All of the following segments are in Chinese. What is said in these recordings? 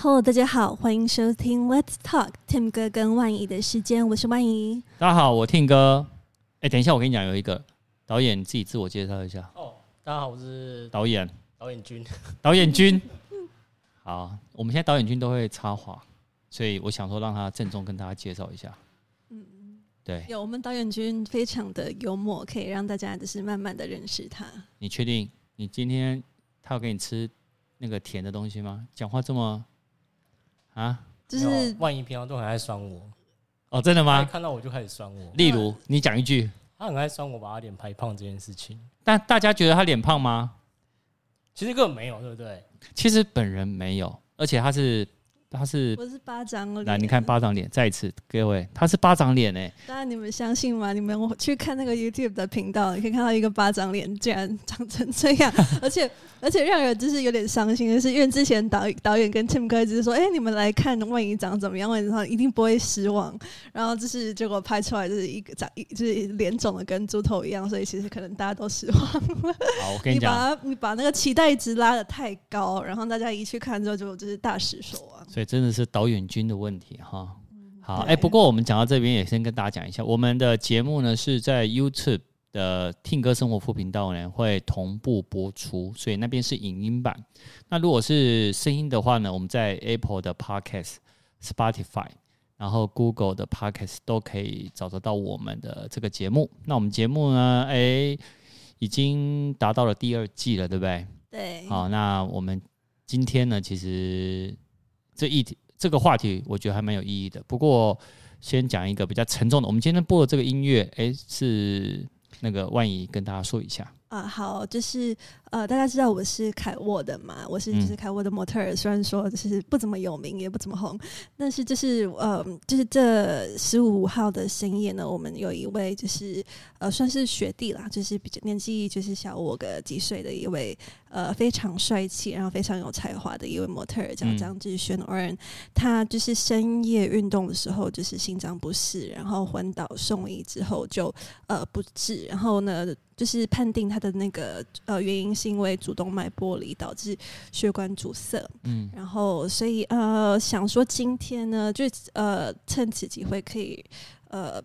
Hello，大家好，欢迎收听 Let's Talk Tim 哥跟万怡的时间，我是万怡。大家好，我 Tim 哥。哎，等一下，我跟你讲，有一个导演自己自我介绍一下。哦，大家好，我是导演，导演君，导演君。好，我们现在导演君都会插话，所以我想说让他郑重跟大家介绍一下。嗯，对，有我们导演君非常的幽默，可以让大家就是慢慢的认识他。你确定你今天他要给你吃那个甜的东西吗？讲话这么。啊，就是万一平常都很爱酸我哦，真的吗？看到我就开始酸我。例如，你讲一句，他很爱酸我，把他脸拍胖这件事情。但大家觉得他脸胖吗？其实根本没有，对不对？其实本人没有，而且他是。他是我是巴掌脸，来你看巴掌脸，再一次各位，他是巴掌脸哎，当然你们相信吗？你们我去看那个 YouTube 的频道，你可以看到一个巴掌脸竟然长成这样，而且而且让人就是有点伤心的是，因为之前导导演跟 Tim 哥一直说，哎、欸，你们来看万一长怎么样，万一长一定不会失望。然后就是结果拍出来就是一个长一就是脸肿的跟猪头一样，所以其实可能大家都失望了。好，我跟你讲，你把你把那个期待值拉的太高，然后大家一去看之后就就是大失所望。所以真的是导演君的问题哈。好，哎、欸，不过我们讲到这边也先跟大家讲一下，我们的节目呢是在 YouTube 的 Tim 哥生活副频道呢会同步播出，所以那边是影音版。那如果是声音的话呢，我们在 Apple 的 Podcast、Spotify，然后 Google 的 Podcast 都可以找得到我们的这个节目。那我们节目呢，哎、欸，已经达到了第二季了，对不对？对。好，那我们今天呢，其实。这一题这个话题，我觉得还蛮有意义的。不过，先讲一个比较沉重的。我们今天播的这个音乐，哎，是那个万怡跟大家说一下。啊，好，就是呃，大家知道我是凯沃的嘛，我是就是凯沃的模特儿，虽然说就是不怎么有名，也不怎么红，但是就是呃，就是这十五号的深夜呢，我们有一位就是呃，算是学弟啦，就是比较年纪就是小我个几岁的一位呃，非常帅气，然后非常有才华的一位模特儿，叫张志轩 Oren，他就是深夜运动的时候就是心脏不适，然后昏倒送医之后就呃不治，然后呢。就是判定他的那个呃原因是因为主动脉剥离导致血管阻塞，嗯，然后所以呃想说今天呢就呃趁此机会可以呃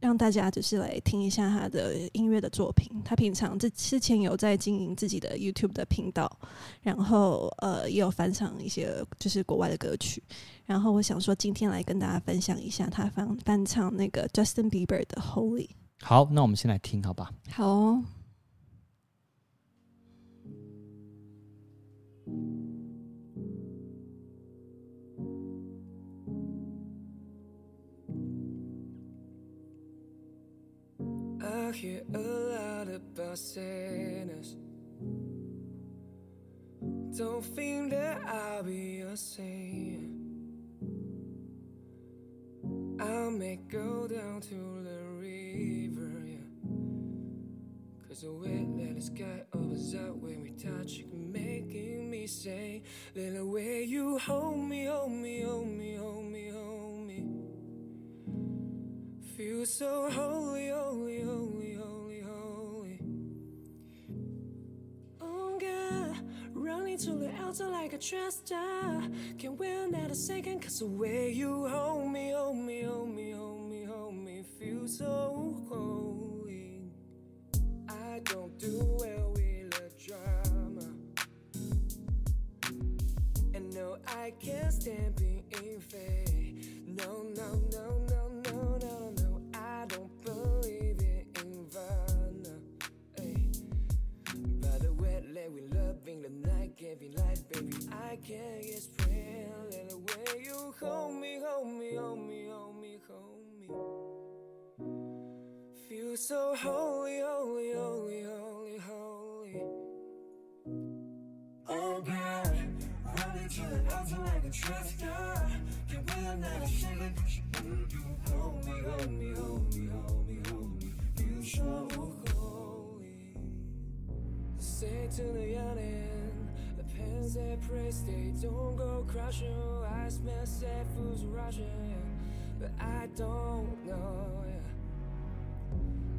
让大家就是来听一下他的音乐的作品。他平常这之前有在经营自己的 YouTube 的频道，然后呃也有翻唱一些就是国外的歌曲。然后我想说今天来跟大家分享一下他翻翻唱那个 Justin Bieber 的 Holy。好，那我们先来听，好吧？好哦。I hear a lot about sinners. Don't think that I'll be a saint. I may go down to the There's a way that it's got us when we touch. You making me say, the way you hold me, hold me, hold me, hold me, hold me. Feel so holy, holy, holy, holy, holy. Oh God, running to the altar like a trustor. Can't wait at a second, cause the way you hold me, hold me, hold me, hold me, hold me. Feel so do well with let drama. And no, I can't stand being fake. No, no, no, no, no, no, no, I don't believe it in Vanna. Hey. By the way, let we loving the night, giving light, baby. I can't explain the way you hold me, hold me, hold me, hold me, hold me. Feel so holy, holy, holy. 주는 안전하게 trafficker Can't wait on that shit cause you know you hold me, hold me, hold me, hold me, hold me You show holy Say to the yawning The pens that praise they don't go crush I smell safe who's rushing But I don't know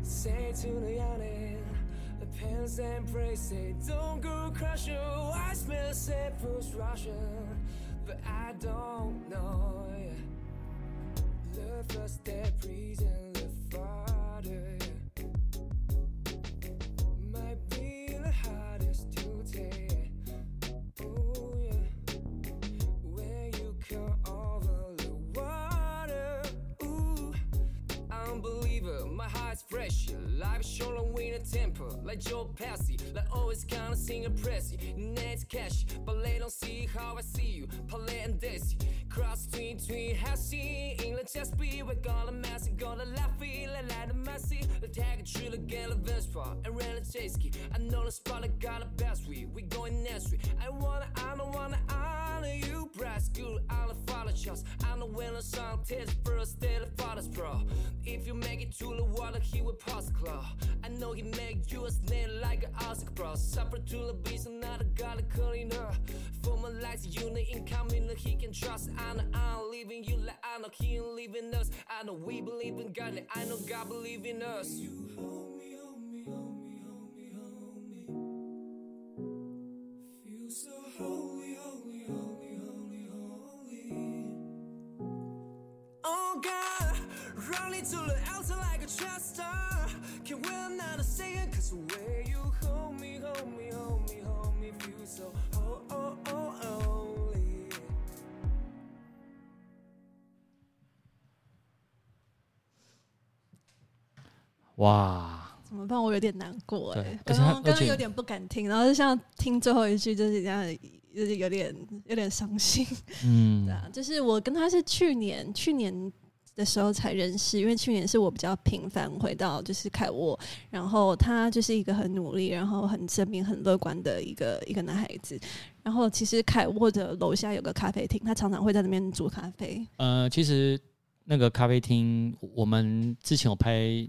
Say to the yawning the pants and praise say don't go crush you I smell say push Russian But I don't know The first step reason Might be the hardest to take When you come over the water my fresh Life shown on temper, like Joe Pesci, like oh, always kinda sing a pressy. Next cash, but they don't see how I see you. Palette and Desi, cross between hassy. England just be, we're gonna messy, gonna laugh it, let out the messy. The a again, a Vespa, and Rena Chesky. I know the spot, I got the best week. We going next week. I wanna, I don't wanna honor you, brass school, I don't follow trust. I know when a song takes first, day the father's pro. If you make it to the water, he will pass the claw. I know he make you a snake like an Oscar bro. Suffer to the beast, and not a god calling her. For my life, unit incoming, he can trust. I know I'm leaving you like I know he ain't leaving us. I know we believe in God, and I know God believe in us. You hold me, hold me, hold me, hold me, hold me. Feel so holy, holy, holy, holy, holy. Oh God, running to the outside like a chester. Can't wait another second, cause the way you hold me, hold me, hold me, hold me, feel so oh, 哇，怎么办？我有点难过哎、对刚刚刚刚有点不敢听，然后就像听最后一句，就是这样，就是有点有点伤心。嗯对，啊，就是我跟他是去年去年的时候才认识，因为去年是我比较频繁回到就是凯沃，然后他就是一个很努力，然后很正面、很乐观的一个一个男孩子。然后其实凯沃的楼下有个咖啡厅，他常常会在那边煮咖啡。呃，其实那个咖啡厅，我们之前有拍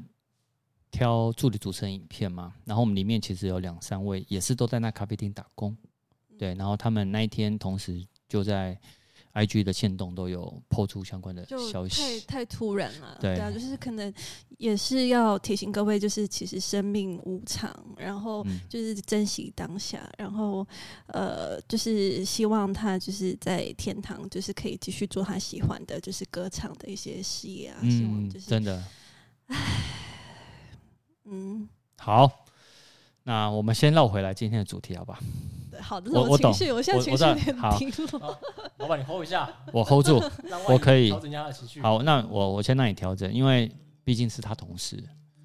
挑助理主持人影片嘛，然后我们里面其实有两三位也是都在那咖啡厅打工，对，然后他们那一天同时就在 IG 的线动都有抛出相关的消息，太太突然了，对啊，就是可能也是要提醒各位，就是其实生命无常，然后就是珍惜当下，然后呃，就是希望他就是在天堂，就是可以继续做他喜欢的，就是歌唱的一些事业啊，希望就，是真的嗯，好。那我们先绕回来今天的主题，好吧？对，好的，我我懂。情绪，我现在我我情绪有点知道。好。低落，好老板，你 hold 一下，我 hold 住，我可以。调整一下他的情绪。好，那我我先让你调整，因为毕竟是他同事，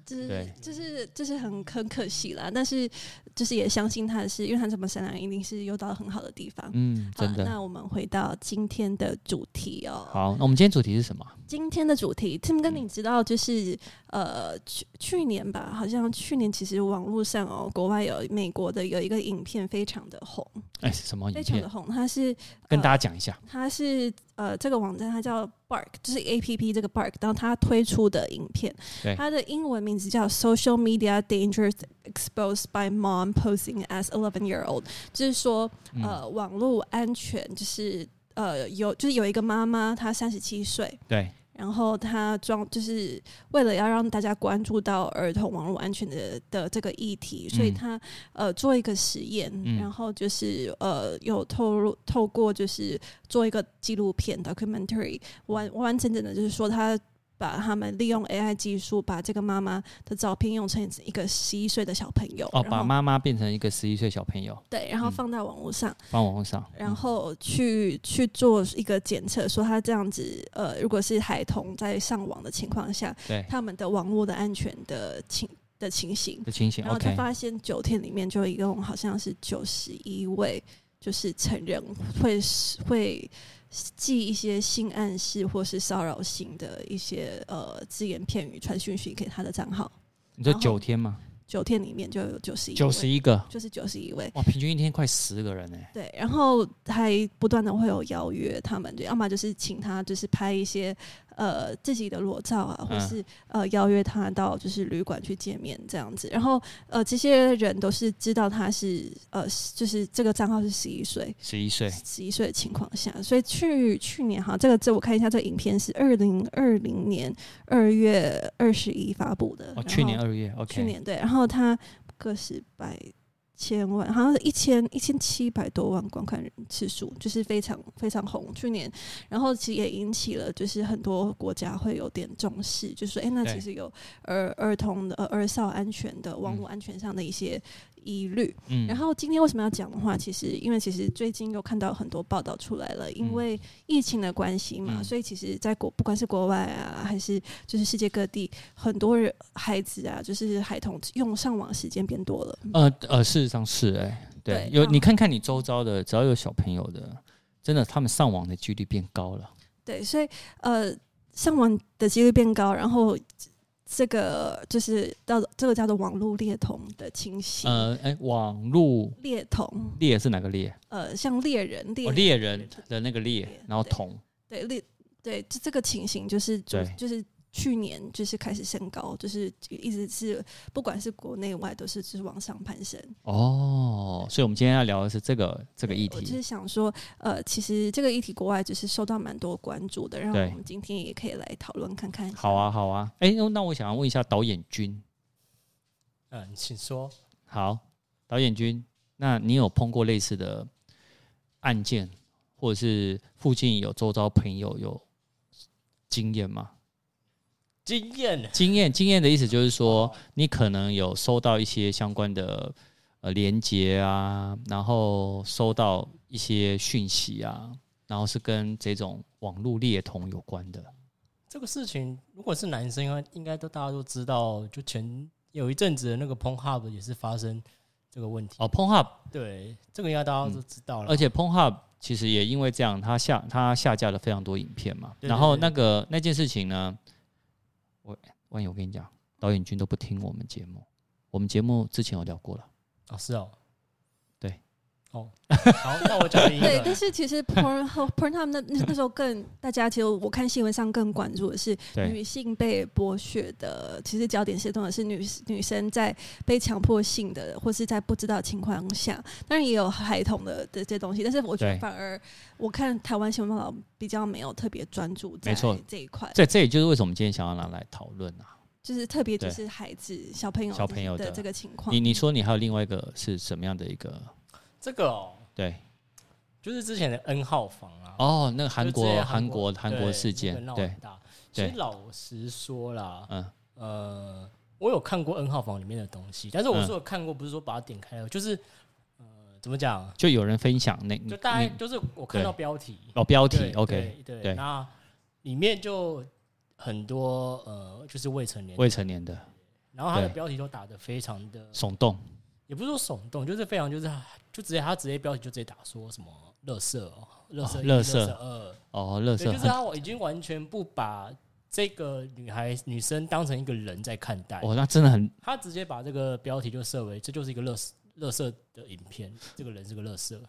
就是对。就是就是很很可惜啦，但是就是也相信他是因为他这么善良，一定是又到了很好的地方。嗯，好真的。那我们回到今天的主题哦。好，那我们今天主题是什么？今天的主题，Tim 哥，你知道就是呃去去年吧，好像去年其实网络上哦，国外有美国的有一个影片非常的红，哎、什么影片？非常的红，它是跟大家讲一下。它是呃这个网站它叫 Bark，就是 A P P 这个 Bark，然后它推出的影片，它的英文名字叫 Social Media Dangers Exposed by Mom Posing as Eleven Year Old，就是说呃、嗯、网络安全就是呃有就是有一个妈妈她三十七岁。对，然后他装就是为了要让大家关注到儿童网络安全的的这个议题，所以他呃做一个实验，嗯然后就是呃有透露透过就是做一个纪录片 documentary 完完完整整的，就是说他。把他们利用 AI 技术，把这个妈妈的照片用成一个十一岁的小朋友，哦，把妈妈变成一个十一岁小朋友，对，然后放到网络上，放网络上，然后去去做一个检测，说他这样子，呃，如果是孩童在上网的情况下，对。他们的网络的安全的情的情形，的情形。然后他发现九天里面就一共好像是九十一位，就是成人会会寄一些性暗示或是骚扰性的一些呃只言片语传讯息给他的账号，你说九天吗？九天里面就有九十一，九十一个，就是九十一位。哇，平均一天快十个人哎。对，然后还不断的会有邀约他们，就要么就是请他就是拍一些呃自己的裸照啊，或是呃邀约他到就是旅馆去见面这样子。然后呃这些人都是知道他是呃就是这个账号是十一岁，十一岁，十一岁的情况下，所以去去年哈这个这我看一下这个影片是二零二零年二月二十一发布的。哦，去年二月，OK，去年对，然后他个十百千万，好像是一千一千七百多万观看人次数，就是非常非常红。去年，然后其实也引起了就是很多国家会有点重视，就是说，哎，那其实有儿儿童的儿少安全的网络安全上的一些疑虑。嗯，然后今天为什么要讲的话，其实因为其实最近又看到很多报道出来了，因为疫情的关系嘛，嗯、所以其实在国不管是国外啊，还是就是世界各地，很多人孩子啊，就是孩童用上网时间变多了。呃呃，事实上是哎、欸，对，对有你看看你周遭的，只要有小朋友的，真的他们上网的几率变高了。对，所以呃，上网的几率变高，然后这个就是叫这个叫做网络猎童的情形。呃，哎、欸，网络猎童，猎是哪个猎？呃，像猎人猎猎人的那个猎，然后童，对猎，对，就这个情形就是就就是。去年就是开始升高，就是一直是不管是国内外都是就是往上攀升。哦，所以我们今天要聊的是这个这个议题。我就是想说，呃，其实这个议题国外就是受到蛮多关注的，然后我们今天也可以来讨论看看。好啊，好啊。哎、欸，那我想要问一下导演君，嗯，请说。好，导演君，那你有碰过类似的案件，或者是附近有周遭朋友有经验吗？经验，经验，经验的意思就是说，你可能有收到一些相关的呃连接啊，然后收到一些讯息啊，然后是跟这种网络猎童有关的。这个事情，如果是男生，应该应该都大家都知道。就前有一阵子的那个 Pornhub 也是发生这个问题。哦，Pornhub，对，这个应该大家都知道了。而且 Pornhub 其实也因为这样，它下它下架了非常多影片嘛。然后那个那件事情呢？我万一我跟你讲，导演君都不听我们节目，我们节目之前有聊过了。哦，是哦，哦，好，那我讲对，但是其实 porn porn 他们那那那时候更大家其实我看新闻上更关注的是女性被剥削的，其实焦点是通常是女女生在被强迫性的或是在不知道情况下，当然也有孩童的的这些东西，但是我觉得反而。我看台湾新闻报道比较没有特别专注在这一块，这这也就是为什么我们今天想要拿来讨论啊，就是特别就是孩子小朋友小朋友的这个情况。你你说你还有另外一个是什么样的一个？这个哦，对，就是之前的 N 号房啊。哦，那个韩国韩国韩国事件，对，其实老实说啦，嗯。呃，我有看过 N 号房里面的东西，但是我说有看过，不是说把它点开了，就是。怎么讲？就有人分享那，就大概就是我看到标题。哦，标题 OK 对对，那里面就很多呃，就是未成年未成年的，然后他的标题都打的非常的耸动，也不是说耸动，就是非常就是就直接他直接标题就直接打说什么乐色哦，乐色”“乐色二哦，乐色，就是他已经完全不把这个女孩女生当成一个人在看待哦，那真的很，他直接把这个标题就设为这就是一个乐色乐色的影片，这个人是个乐色。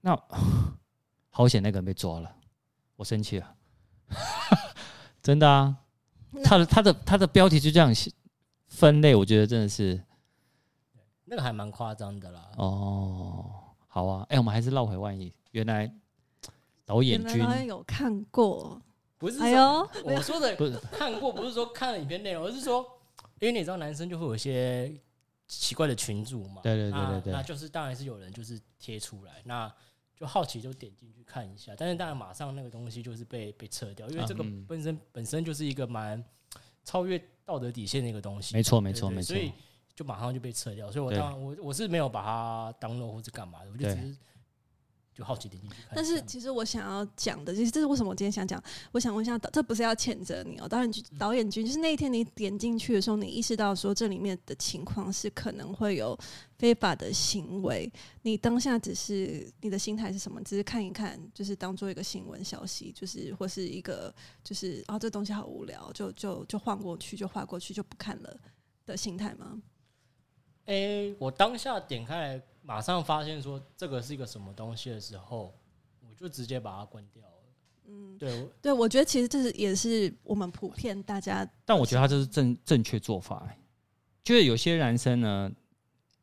那好险，那个人被抓了，我生气了。真的啊，他的他的他的标题就这样分类，我觉得真的是那个还蛮夸张的啦。哦，好啊，哎、欸，我们还是绕回万一，原来导演君有看过，不是？哎呦，我说的不是看过，不是说看了影片内容，而是说，因为你知道，男生就会有一些。奇怪的群组嘛，对对对对对，那就是当然是有人就是贴出来，那就好奇就点进去看一下，但是当然马上那个东西就是被被撤掉，因为这个本身本身就是一个蛮超越道德底线的一个东西，没错没错没错，所以就马上就被撤掉，所以我当然我我是没有把它当 download 或者干嘛的，我就只是。就好奇点进去看，但是其实我想要讲的，其实这是为什么我今天想讲。我想问一下，这不是要谴责你哦，导演导演君，就是那一天你点进去的时候，你意识到说这里面的情况是可能会有非法的行为，你当下只是你的心态是什么？只是看一看，就是当做一个新闻消息，就是或是一个就是啊，这东西好无聊，就就就晃过去，就划过去，就不看了的心态吗？诶、欸，我当下点开来。马上发现说这个是一个什么东西的时候，我就直接把它关掉了。嗯，对，对，我觉得其实这是也是我们普遍大家，但我觉得他这是正正确做法、欸。就是有些男生呢，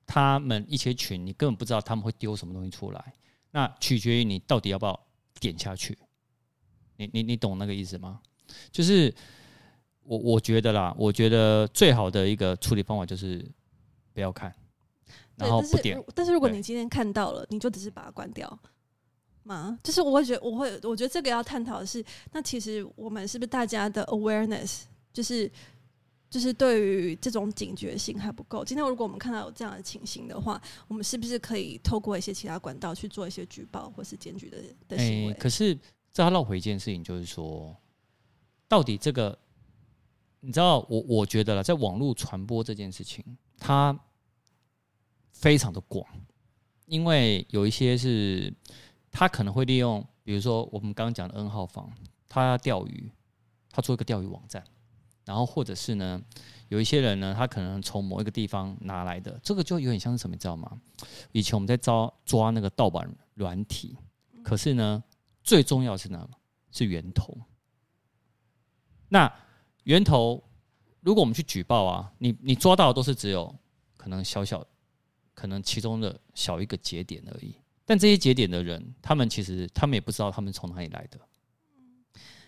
他们一些群，你根本不知道他们会丢什么东西出来，那取决于你到底要不要点下去。你你你懂那个意思吗？就是我我觉得啦，我觉得最好的一个处理方法就是不要看。然后不点。但是如果你今天看到了，你就只是把它关掉吗？就是我会觉得，我会，我觉得这个要探讨的是，那其实我们是不是大家的 awareness 就是。就是对于这种警觉性还不够。今天如果我们看到有这样的情形的话，我们是不是可以透过一些其他管道去做一些举报或是检举的的行为？欸，可是这要绕回一件事情，就是说，到底这个，你知道，我我觉得了，在网络传播这件事情，它非常的广，因为有一些是，他可能会利用，比如说我们刚刚讲的 N 号房，他钓鱼，他做一个钓鱼网站。然后或者是呢，有一些人呢，他可能从某一个地方拿来的，这个就有点像是什么，你知道吗？以前我们在抓抓那个盗版软体，可是呢，最重要是呢，是源头。那源头，如果我们去举报啊，你你抓到的都是只有可能小小的，可能其中的小一个节点而已。但这些节点的人，他们其实他们也不知道他们从哪里来的。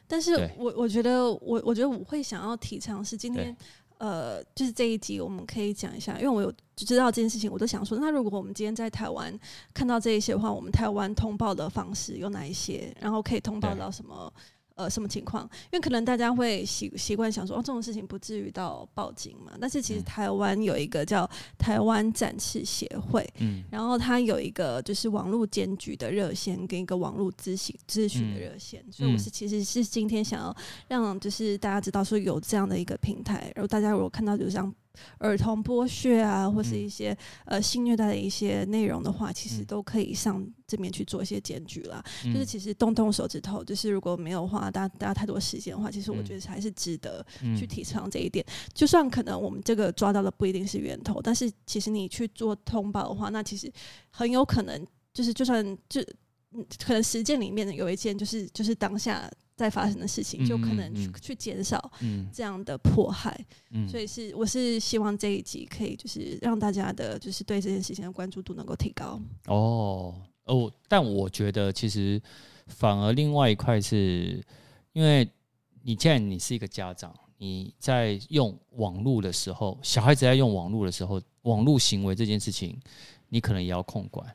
但是我我觉得我我觉得我会想要提倡是今天呃就是这一集我们可以讲一下，因为我有知道这件事情，我都想说，那如果我们今天在台湾看到这一些的话，我们台湾通报的方式有哪一些？然后可以通报到什么？呃，什么情况？因为可能大家会习习惯想说，哦，这种事情不至于到报警嘛。但是其实台湾有一个叫台湾展翅协会，嗯，然后它有一个就是网络检举的热线跟一个网络咨询咨询的热线。嗯，所以我是其实是今天想要让就是大家知道说有这样的一个平台，然后大家如果看到就像。儿童剥削啊，或是一些、嗯、呃性虐待的一些内容的话，其实都可以上这边去做一些检举啦。嗯、就是其实动动手指头，就是如果没有花大家大家太多时间的话，其实我觉得还是值得去提倡这一点。嗯、就算可能我们这个抓到的不一定是源头，但是其实你去做通报的话，那其实很有可能就是就算就可能实践里面有一件就是就是当下。在发生的事情，就可能去去减少这样的迫害，所以是我是希望这一集可以就是让大家的，就是对这件事情的关注度能够提高。哦哦，但我觉得其实反而另外一块是，因为你既然你是一个家长，你在用网络的时候，小孩子在用网络的时候，网络行为这件事情，你可能也要控管。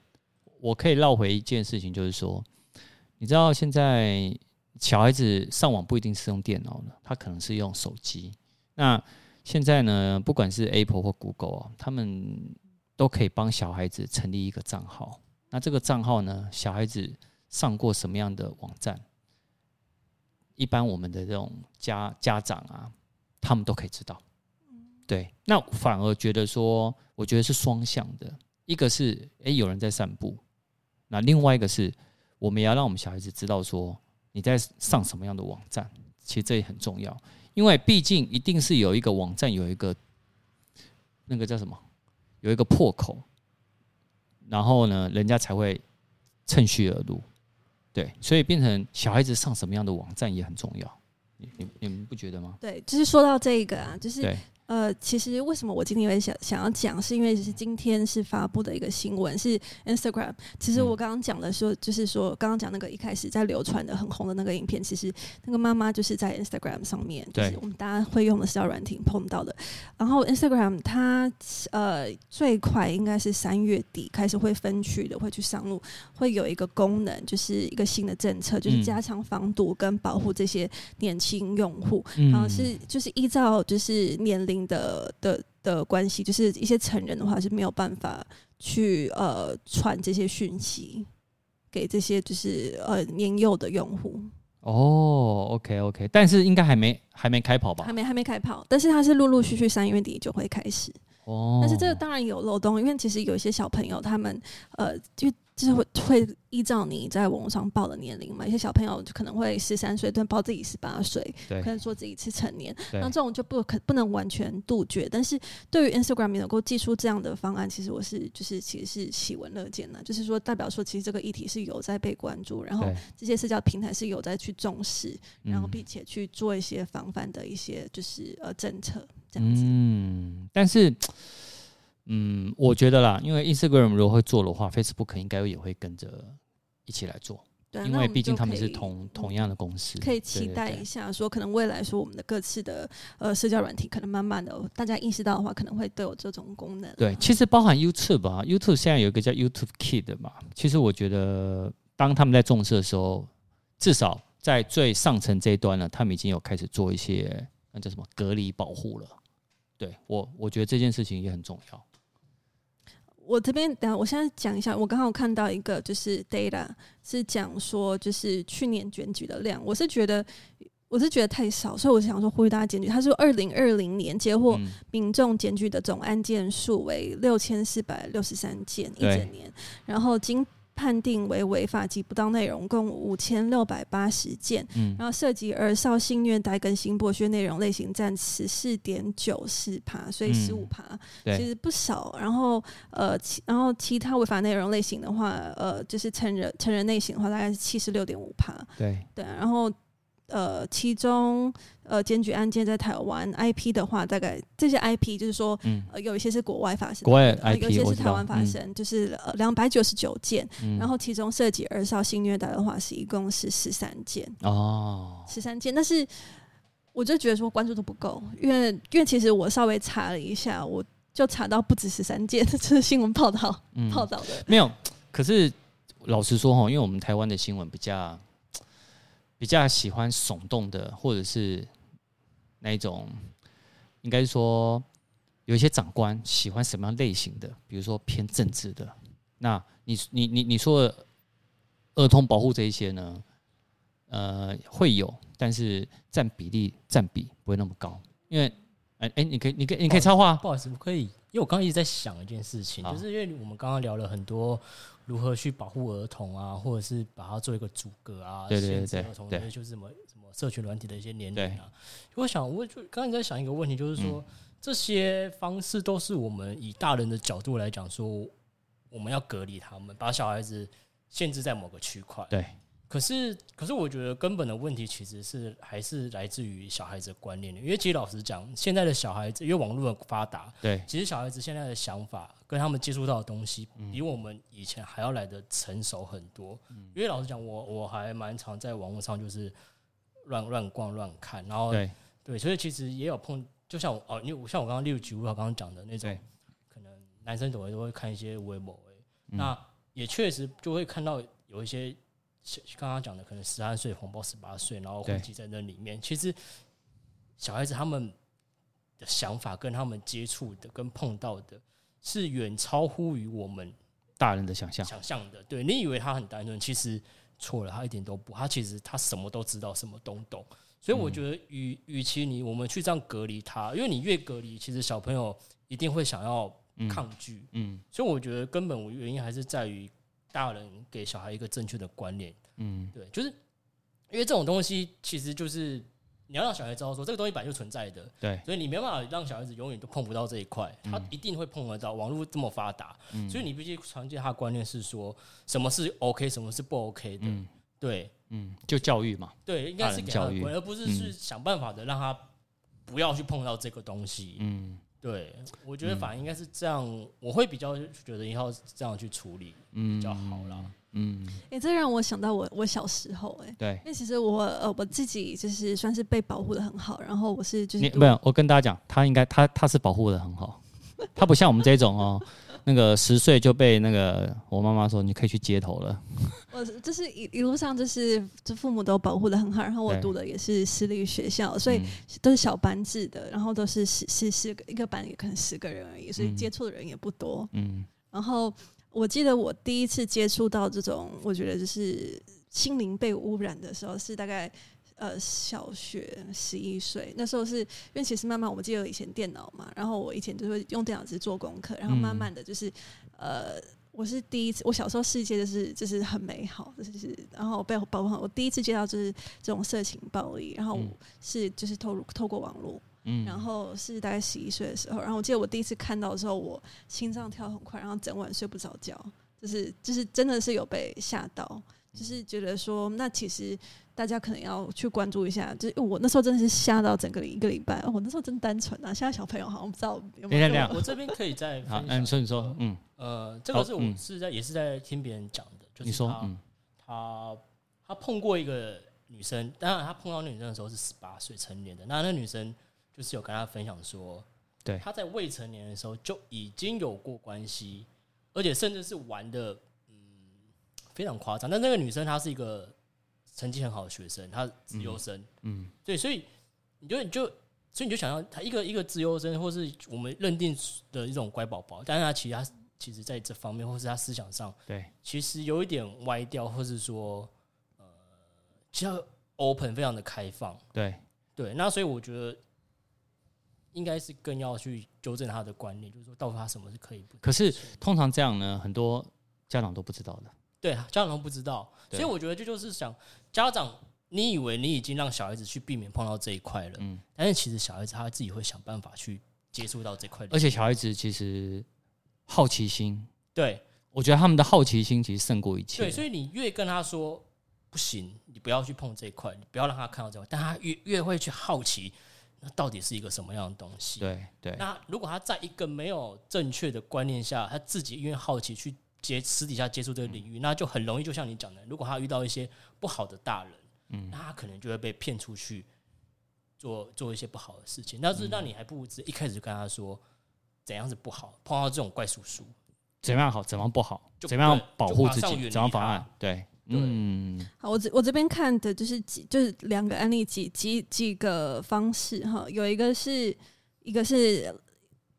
我可以绕回一件事情，就是说，你知道现在。小孩子上网不一定是用电脑的，他可能是用手机。那现在呢，不管是 Apple 或 Google 啊，他们都可以帮小孩子成立一个账号。那这个账号呢，小孩子上过什么样的网站，一般我们的这种家家长啊，他们都可以知道。对，那反而觉得说，我觉得是双向的，一个是诶，有人在散步，那另外一个是我们也要让我们小孩子知道说。你在上什么样的网站？其实这也很重要，因为毕竟一定是有一个网站有一个那个叫什么，有一个破口，然后呢，人家才会趁虚而入。对，所以变成小孩子上什么样的网站也很重要。你你你们不觉得吗？对，就是说到这个啊，就是。呃，其实为什么我今天会想想要讲，是因为是今天是发布的一个新闻，是 Instagram。其实我刚刚讲的说，就是说刚刚讲那个一开始在流传的很红的那个影片，其实那个妈妈就是在 Instagram 上面，就是我们大家会用的社交软体碰到的。然后 Instagram 它呃最快应该是三月底开始会分区的，会去上路，会有一个功能，就是一个新的政策，就是加强防毒跟保护这些年轻用户。然后是就是依照就是年龄。的的的关系，就是一些成人的话是没有办法去呃传这些讯息给这些就是呃年幼的用户。哦，OK OK，但是应该还没还没开跑吧？还没还没开跑，但是它是陆陆续续三月底就会开始。哦，但是这个当然有漏洞，因为其实有一些小朋友他们呃就。就是会会依照你在网络上报的年龄嘛，一些小朋友就可能会十三岁，但报自己十八岁，可能说自己是成年，那这种就不可不能完全杜绝。但是对于 Instagram 能够寄出这样的方案，其实我是就是其实是喜闻乐见的，就是说代表说其实这个议题是有在被关注，然后这些社交平台是有在去重视，然后并且去做一些防范的一些就是呃政策这样子。嗯，但是。嗯，我觉得啦，因为 Instagram 如果会做的话，Facebook 应该也会跟着一起来做。对啊，因为毕竟他们是同同样的公司，可以期待一下，说可能未来说我们的各自的呃社交软体，可能慢慢的大家意识到的话，可能会都有这种功能啊。对，其实包含 YouTube 啊，YouTube 现在有一个叫 YouTube Kid 的嘛。其实我觉得，当他们在重视的时候，至少在最上层这一端呢，他们已经有开始做一些那叫什么隔离保护了。对我，我觉得这件事情也很重要。我这边等下，我现在讲一下，我刚好看到一个就是 data 是讲说，就是去年检举的量，我是觉得我是觉得太少，所以我想说呼吁大家检举。他说二零二零年接获民众检举的总案件数为六千四百六十三件一整年，然后经。判定为违法及不当内容共五千六百八十件，嗯，然后涉及儿少性虐待跟性剥削内容类型占十四点九四趴，所以十五趴，其实不少。然后呃，其然后其他违法内容类型的话，呃，就是成人成人类型的话，大概是七十六点五趴，对。对，然后。呃，其中呃，检举案件在台湾 IP 的话，大概这些 IP 就是说，嗯，呃，有一些是国外发生，国外 IP，有一些是台湾发生，嗯、就是呃两百九十九件，嗯、然后其中涉及儿少性虐待的话，是一共是十三件哦，十三件。但是我就觉得说关注度不够，因为因为其实我稍微查了一下，我就查到不止十三件，这是新闻报道、嗯、报道的，没有。可是老实说哈，因为我们台湾的新闻比较。比较喜欢耸动的，或者是那一种，应该说有一些长官喜欢什么样类型的，比如说偏政治的。那你你你你说的儿童保护这一些呢？呃，会有，但是占比例占比不会那么高，因为哎哎、欸，你可以你可以你可以插话，不好意思，我可以，因为我刚刚一直在想一件事情，就是因为我们刚刚聊了很多。如何去保护儿童啊，或者是把它做一个阻隔啊？对对对，限制儿童的就是什么什么社群软体的一些年龄啊。我想，我就刚才在想一个问题，就是说、嗯、这些方式都是我们以大人的角度来讲，说我们要隔离他们，把小孩子限制在某个区块。对。可是，可是，我觉得根本的问题其实是还是来自于小孩子的观念的。因为其实老实讲，现在的小孩子因为网络的发达，对，其实小孩子现在的想法跟他们接触到的东西，比我们以前还要来的成熟很多。因为老实讲，我我还蛮常在网络上就是乱乱逛乱看，然后对对，所以其实也有碰，就像我哦，因为像我刚刚例如举我刚刚讲的那种，可能男生总会都会看一些微博，那也确实就会看到有一些。刚刚讲的可能十三岁红包十八岁，然后混迹在那里面。其实小孩子他们的想法跟他们接触的、跟碰到的，是远超乎于我们大人的想象。想象的，对，你以为他很单纯，其实错了，他一点都不。他其实他什么都知道，什么都懂。所以我觉得与，与与其你我们去这样隔离他，因为你越隔离，其实小朋友一定会想要抗拒。嗯，所以我觉得根本原因还是在于。大人给小孩一个正确的观念，嗯，对，就是因为这种东西，其实就是你要让小孩知道说这个东西本来就存在的，对，所以你没办法让小孩子永远都碰不到这一块，他一定会碰得到。网络这么发达，所以你必须传递他的观念是说什么是 OK，什么是不 OK 的，对，嗯，就教育嘛，对，应该是给他的观念，而不是是想办法的让他不要去碰到这个东西，嗯。对，我觉得反而应该是这样，嗯、我会比较觉得以后这样去处理比较好啦。嗯，哎、欸，这让我想到我我小时候、欸，哎，对，因为其实我呃我自己就是算是被保护的很好，然后我是就是没有，我跟大家讲，他应该他他是保护的很好，他不像我们这种哦。那个十岁就被那个我妈妈说，你可以去街头了。我就是一一路上就是这父母都保护的很好，然后我读的也是私立学校，所以都是小班制的，然后都是十十十个一个班也可能十个人而已，所以接触的人也不多。嗯，然后我记得我第一次接触到这种，我觉得就是心灵被污染的时候，是大概。呃，小学十一岁那时候是因为其实慢慢我们记得以前电脑嘛，然后我以前就会用电脑去做功课，然后慢慢的就是、嗯、呃，我是第一次，我小时候世界就是就是很美好，就是然后被包括，我第一次接到就是这种色情暴力，然后是就是透透过网络，嗯，然后是大概十一岁的时候，然后我记得我第一次看到的时候，我心脏跳很快，然后整晚睡不着觉，就是就是真的是有被吓到，就是觉得说那其实。大家可能要去关注一下，就是我那时候真的是吓到整个一个礼拜。我那时候真单纯啊，现在小朋友好像不知道有没有。我这边可以再好，嗯，说你说，嗯，呃，这个是我是在也是在听别人讲的，就是他他他碰过一个女生，当然他碰到那女生的时候是十八岁成年的，那那女生就是有跟他分享说，对，他在未成年的时候就已经有过关系，而且甚至是玩的嗯非常夸张。但那个女生她是一个成绩很好的学生，他资优生，嗯，嗯对，所以你就你就所以你就想要他一个一个资优生，或是我们认定的一种乖宝宝，但是他其实她其实在这方面，或是他思想上，对，其实有一点歪掉，或是说呃，比较 open，非常的开放，对对。那所以我觉得。应该是更要去纠正他的观念，就是说，到底他什么是可以不可以？可是通常这样呢，很多家长都不知道的。对，家长都不知道，所以我觉得这就是想，家长，你以为你已经让小孩子去避免碰到这一块了，嗯，但是其实小孩子他自己会想办法去接触到这块，而且小孩子其实好奇心，对，我觉得他们的好奇心其实胜过一切。对，所以你越跟他说不行，你不要去碰这一块，你不要让他看到这块，但他越越会去好奇。那到底是一个什么样的东西？对对。那如果他在一个没有正确的观念下，他自己因为好奇去接私底下接触这个领域，嗯、那就很容易，就像你讲的，如果他遇到一些不好的大人，嗯，那他可能就会被骗出去做做一些不好的事情。但是，那你还不如直接一开始就跟他说怎样是不好，碰到这种怪叔叔，怎么样好，怎么样不好，就怎么样保护自己，怎么样方案，对。嗯，好，我这我这边看的就是几，就是两个案例几几几个方式哈，有一个是一个是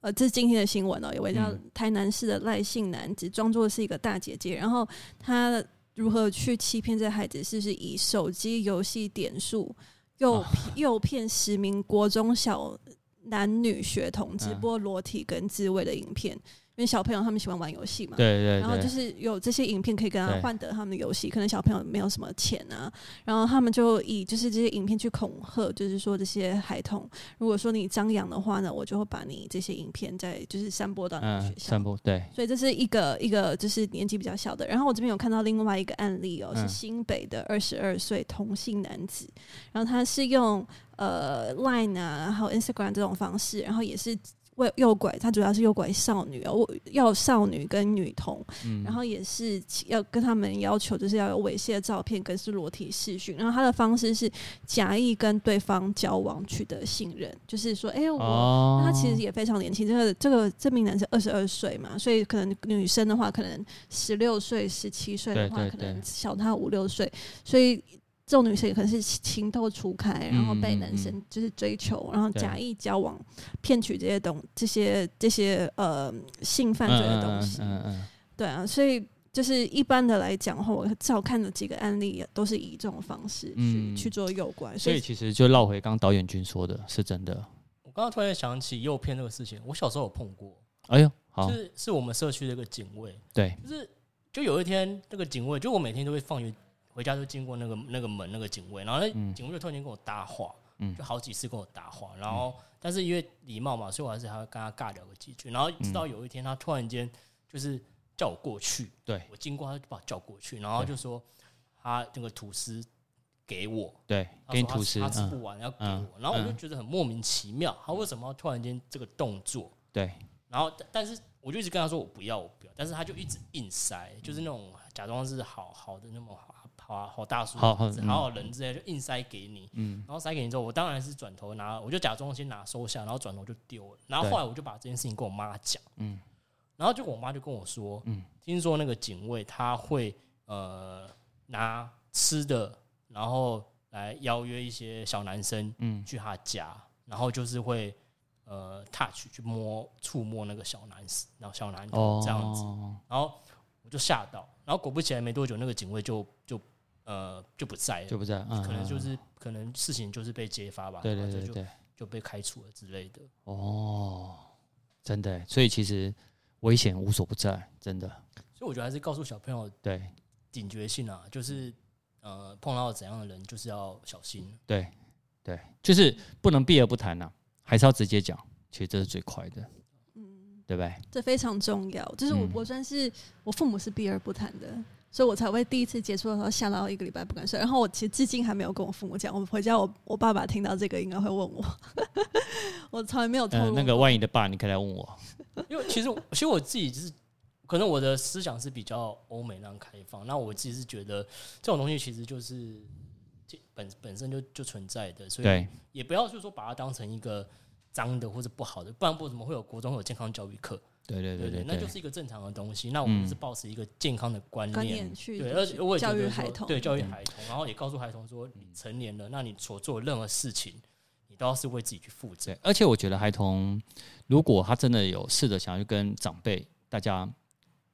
呃，这是今天的新闻哦，有位叫台南市的赖姓男子，装作是一个大姐姐，然后他如何去欺骗这孩子，是不是以手机游戏点数诱诱骗十名国中小男女学童直播裸体跟自慰的影片。因为小朋友他们喜欢玩游戏嘛，对对，对，然后就是有这些影片可以跟他换得他们的游戏，可能小朋友没有什么钱啊，然后他们就以就是这些影片去恐吓，就是说这些孩童，如果说你张扬的话呢，我就会把你这些影片再就是散播到你的学校，散播对，所以这是一个一个就是年纪比较小的，然后我这边有看到另外一个案例哦，是新北的二十二岁同性男子，然后他是用呃 Line 啊，还有 Instagram 这种方式，然后也是。为诱拐，他主要是诱拐少女哦，要少女跟女童，嗯、然后也是要跟他们要求，就是要有猥亵的照片跟是裸体视讯，然后他的方式是假意跟对方交往取得信任，就是说，哎、欸，我、哦、他其实也非常年轻，这个这个这名男生二十二岁嘛，所以可能女生的话，可能十六岁、十七岁的话，可能小他五六岁，所以。这种女生也可能是情窦初开，然后被男生就是追求，然后假意交往，骗取这些东这些这些呃性犯罪的东西。嗯嗯。对啊，所以就是一般的来讲的话，我照看的几个案例都是以这种方式去去做诱拐。所以其实就绕回刚刚导演君说的是真的。我刚刚突然想起诱骗这个事情，我小时候有碰过。哎呦，好，是是我们社区的一个警卫。对，就是就有一天那个警卫，就我每天都会放学。回家就经过那个那个门那个警卫，然后那警卫就突然间跟我搭话，嗯、就好几次跟我搭话，然后但是因为礼貌嘛，所以我还是还会跟他尬聊个几句，然后直到有一天他突然间就是叫我过去，对。我经过他就把我叫过去，然后就说他那个吐司给我，对，给你吐司，他吃不完要给我，然后我就觉得很莫名其妙，他为什么要突然间这个动作？对，然后但是我就一直跟他说我不要我不要，但是他就一直硬塞，就是那种假装是好好的那么好。好啊，好大叔，好好好人之类，就硬塞给你，嗯，然后塞给你之后，我当然是转头拿，我就假装先拿收下，然后转头就丢了，然后后来我就把这件事情跟我妈讲，嗯，然后就我妈就跟我说，嗯，听说那个警卫他会呃拿吃的，然后来邀约一些小男生，嗯，去他家，然后就是会呃 touch 去摸触摸那个小男生，然后小男童这样子，然后我就吓到，然后果不其然没多久，那个警卫就就。呃，就不在了，就不在，可能就是可能事情就是被揭发吧，对对对对，就被开除了之类的。哦，真的，所以其实危险无所不在，真的。所以我觉得还是告诉小朋友，对警觉性啊，就是呃碰到怎样的人就是要小心。对对，就是不能避而不谈呐，还是要直接讲，其实这是最快的，嗯，对不对？这非常重要，就是我我算是我父母是避而不谈的。所以我才会第一次接触的时候吓到一个礼拜不敢睡，然后我其实至今还没有跟我父母讲。我回家我，我我爸爸听到这个应该会问我，我从来没有透露、呃。那个万一的爸，你可以来问我。因为其实其实我自己就是，可能我的思想是比较欧美那样开放，那我自己是觉得这种东西其实就是本本身就就存在的，所以也不要就是说把它当成一个脏的或者不好的，不然不怎么会有国中会有健康教育课？对对对对，那就是一个正常的东西。那我们是保持一个健康的观念，去、对，而且我也觉得教育孩童，对教育孩童，然后也告诉孩童说，你成年了，那你所做任何事情，你都要是为自己去负责。而且我觉得孩童如果他真的有试着想要去跟长辈大家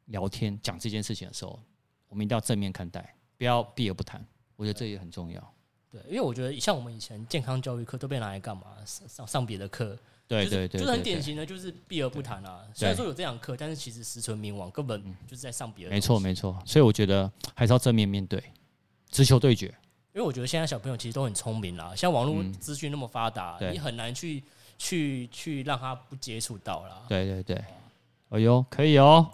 聊天讲这件事情的时候，我们一定要正面看待，不要避而不谈。我觉得这也很重要。对，因为我觉得像我们以前健康教育课都被拿来干嘛？上上别的课。对对对，就是很典型的，就是避而不谈啊。虽然说有这堂课，但是其实实存冥王，根本就是在上别人。没错没错，所以我觉得还是要正面面对，直球对决。因为我觉得现在小朋友其实都很聪明啦，像网络资讯那么发达，嗯、你很难去去去让他不接触到啦。对对对，哎呦，可以哦。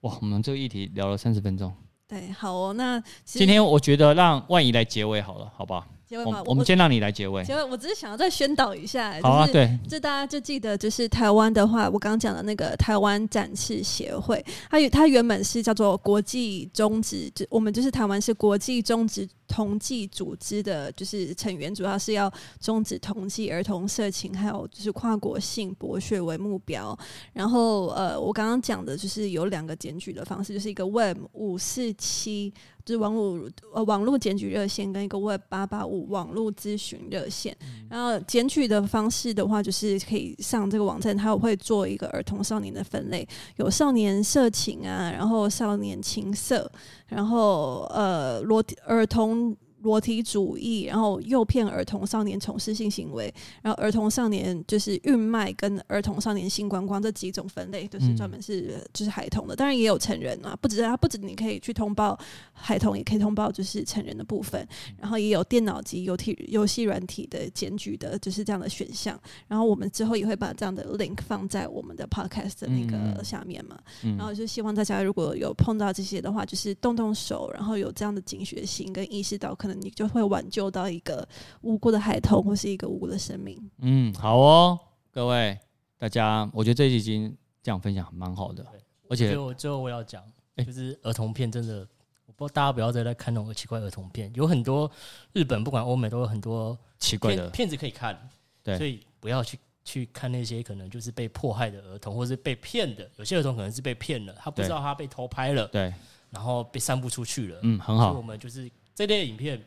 哇，我们这个议题聊了三十分钟。对，好哦。那今天我觉得让万怡来结尾好了，好不好？结尾吗？我们先让你来结尾。结尾，我只是想要再宣导一下。好啊，对，就大家就记得，就是台湾的话，我刚刚讲的那个台湾展示协会，它它原本是叫做国际中职，就我们就是台湾是国际中职同济组织的，就是成员，主要是要终止同济儿童色情，还有就是跨国性剥削为目标。然后呃，我刚刚讲的就是有两个检举的方式，就是一个 Web 五四七。是网络呃网络检举热线跟一个 Web 八八五网络咨询热线，然后检举的方式的话，就是可以上这个网站，它会做一个儿童少年的分类，有少年色情啊，然后少年情色，然后呃裸儿童。own 裸体主义，然后诱骗儿童少年从事性行为，然后儿童少年就是孕卖跟儿童少年性观光这几种分类，都是专门是就是孩童的，当然也有成人啊，不止他，不止你可以去通报孩童，也可以通报就是成人的部分，然后也有电脑及游体游戏软体的检举的，就是这样的选项。然后我们之后也会把这样的 link 放在我们的 podcast 的那个下面嘛，然后就希望大家如果有碰到这些的话，就是动动手，然后有这样的警觉性跟意识到可能。你就会挽救到一个无辜的孩童或是一个无辜的生命。嗯，好哦，各位大家，我觉得这已经这样分享蛮好的。而且最后最后我要讲，就是儿童片真的，我不知道大家不要再来看那种奇怪儿童片，有很多日本不管欧美都有很多奇怪的片子可以看。对，所以不要去去看那些可能就是被迫害的儿童，或是被骗的。有些儿童可能是被骗了，他不知道他被偷拍了，对，然后被散布出去了。嗯，很好。我们就是。这类影片，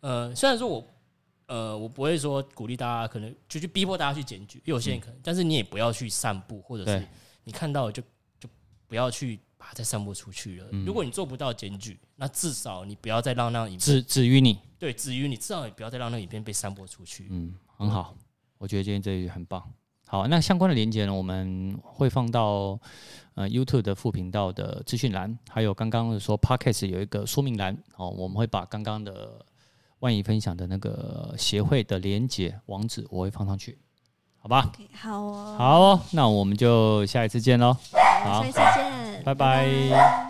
呃，虽然说我，呃，我不会说鼓励大家可能就去逼迫大家去检举，有些人可能，嗯、但是你也不要去散布，或者是你看到了就就不要去把它再散布出去了。嗯、如果你做不到检举，那至少你不要再让那个影片止止于你，对，止于你，至少你不要再让那个影片被散播出去。嗯，很好，我觉得今天这一句很棒。好，那相关的连接呢，我们会放到呃 YouTube 的副频道的资讯栏，还有刚刚说 Podcast 有一个说明栏哦，我们会把刚刚的万怡分享的那个协会的连接网址我会放上去，好吧？好哦，好哦，那我们就下一次见喽，好，下一次见，拜拜。拜拜。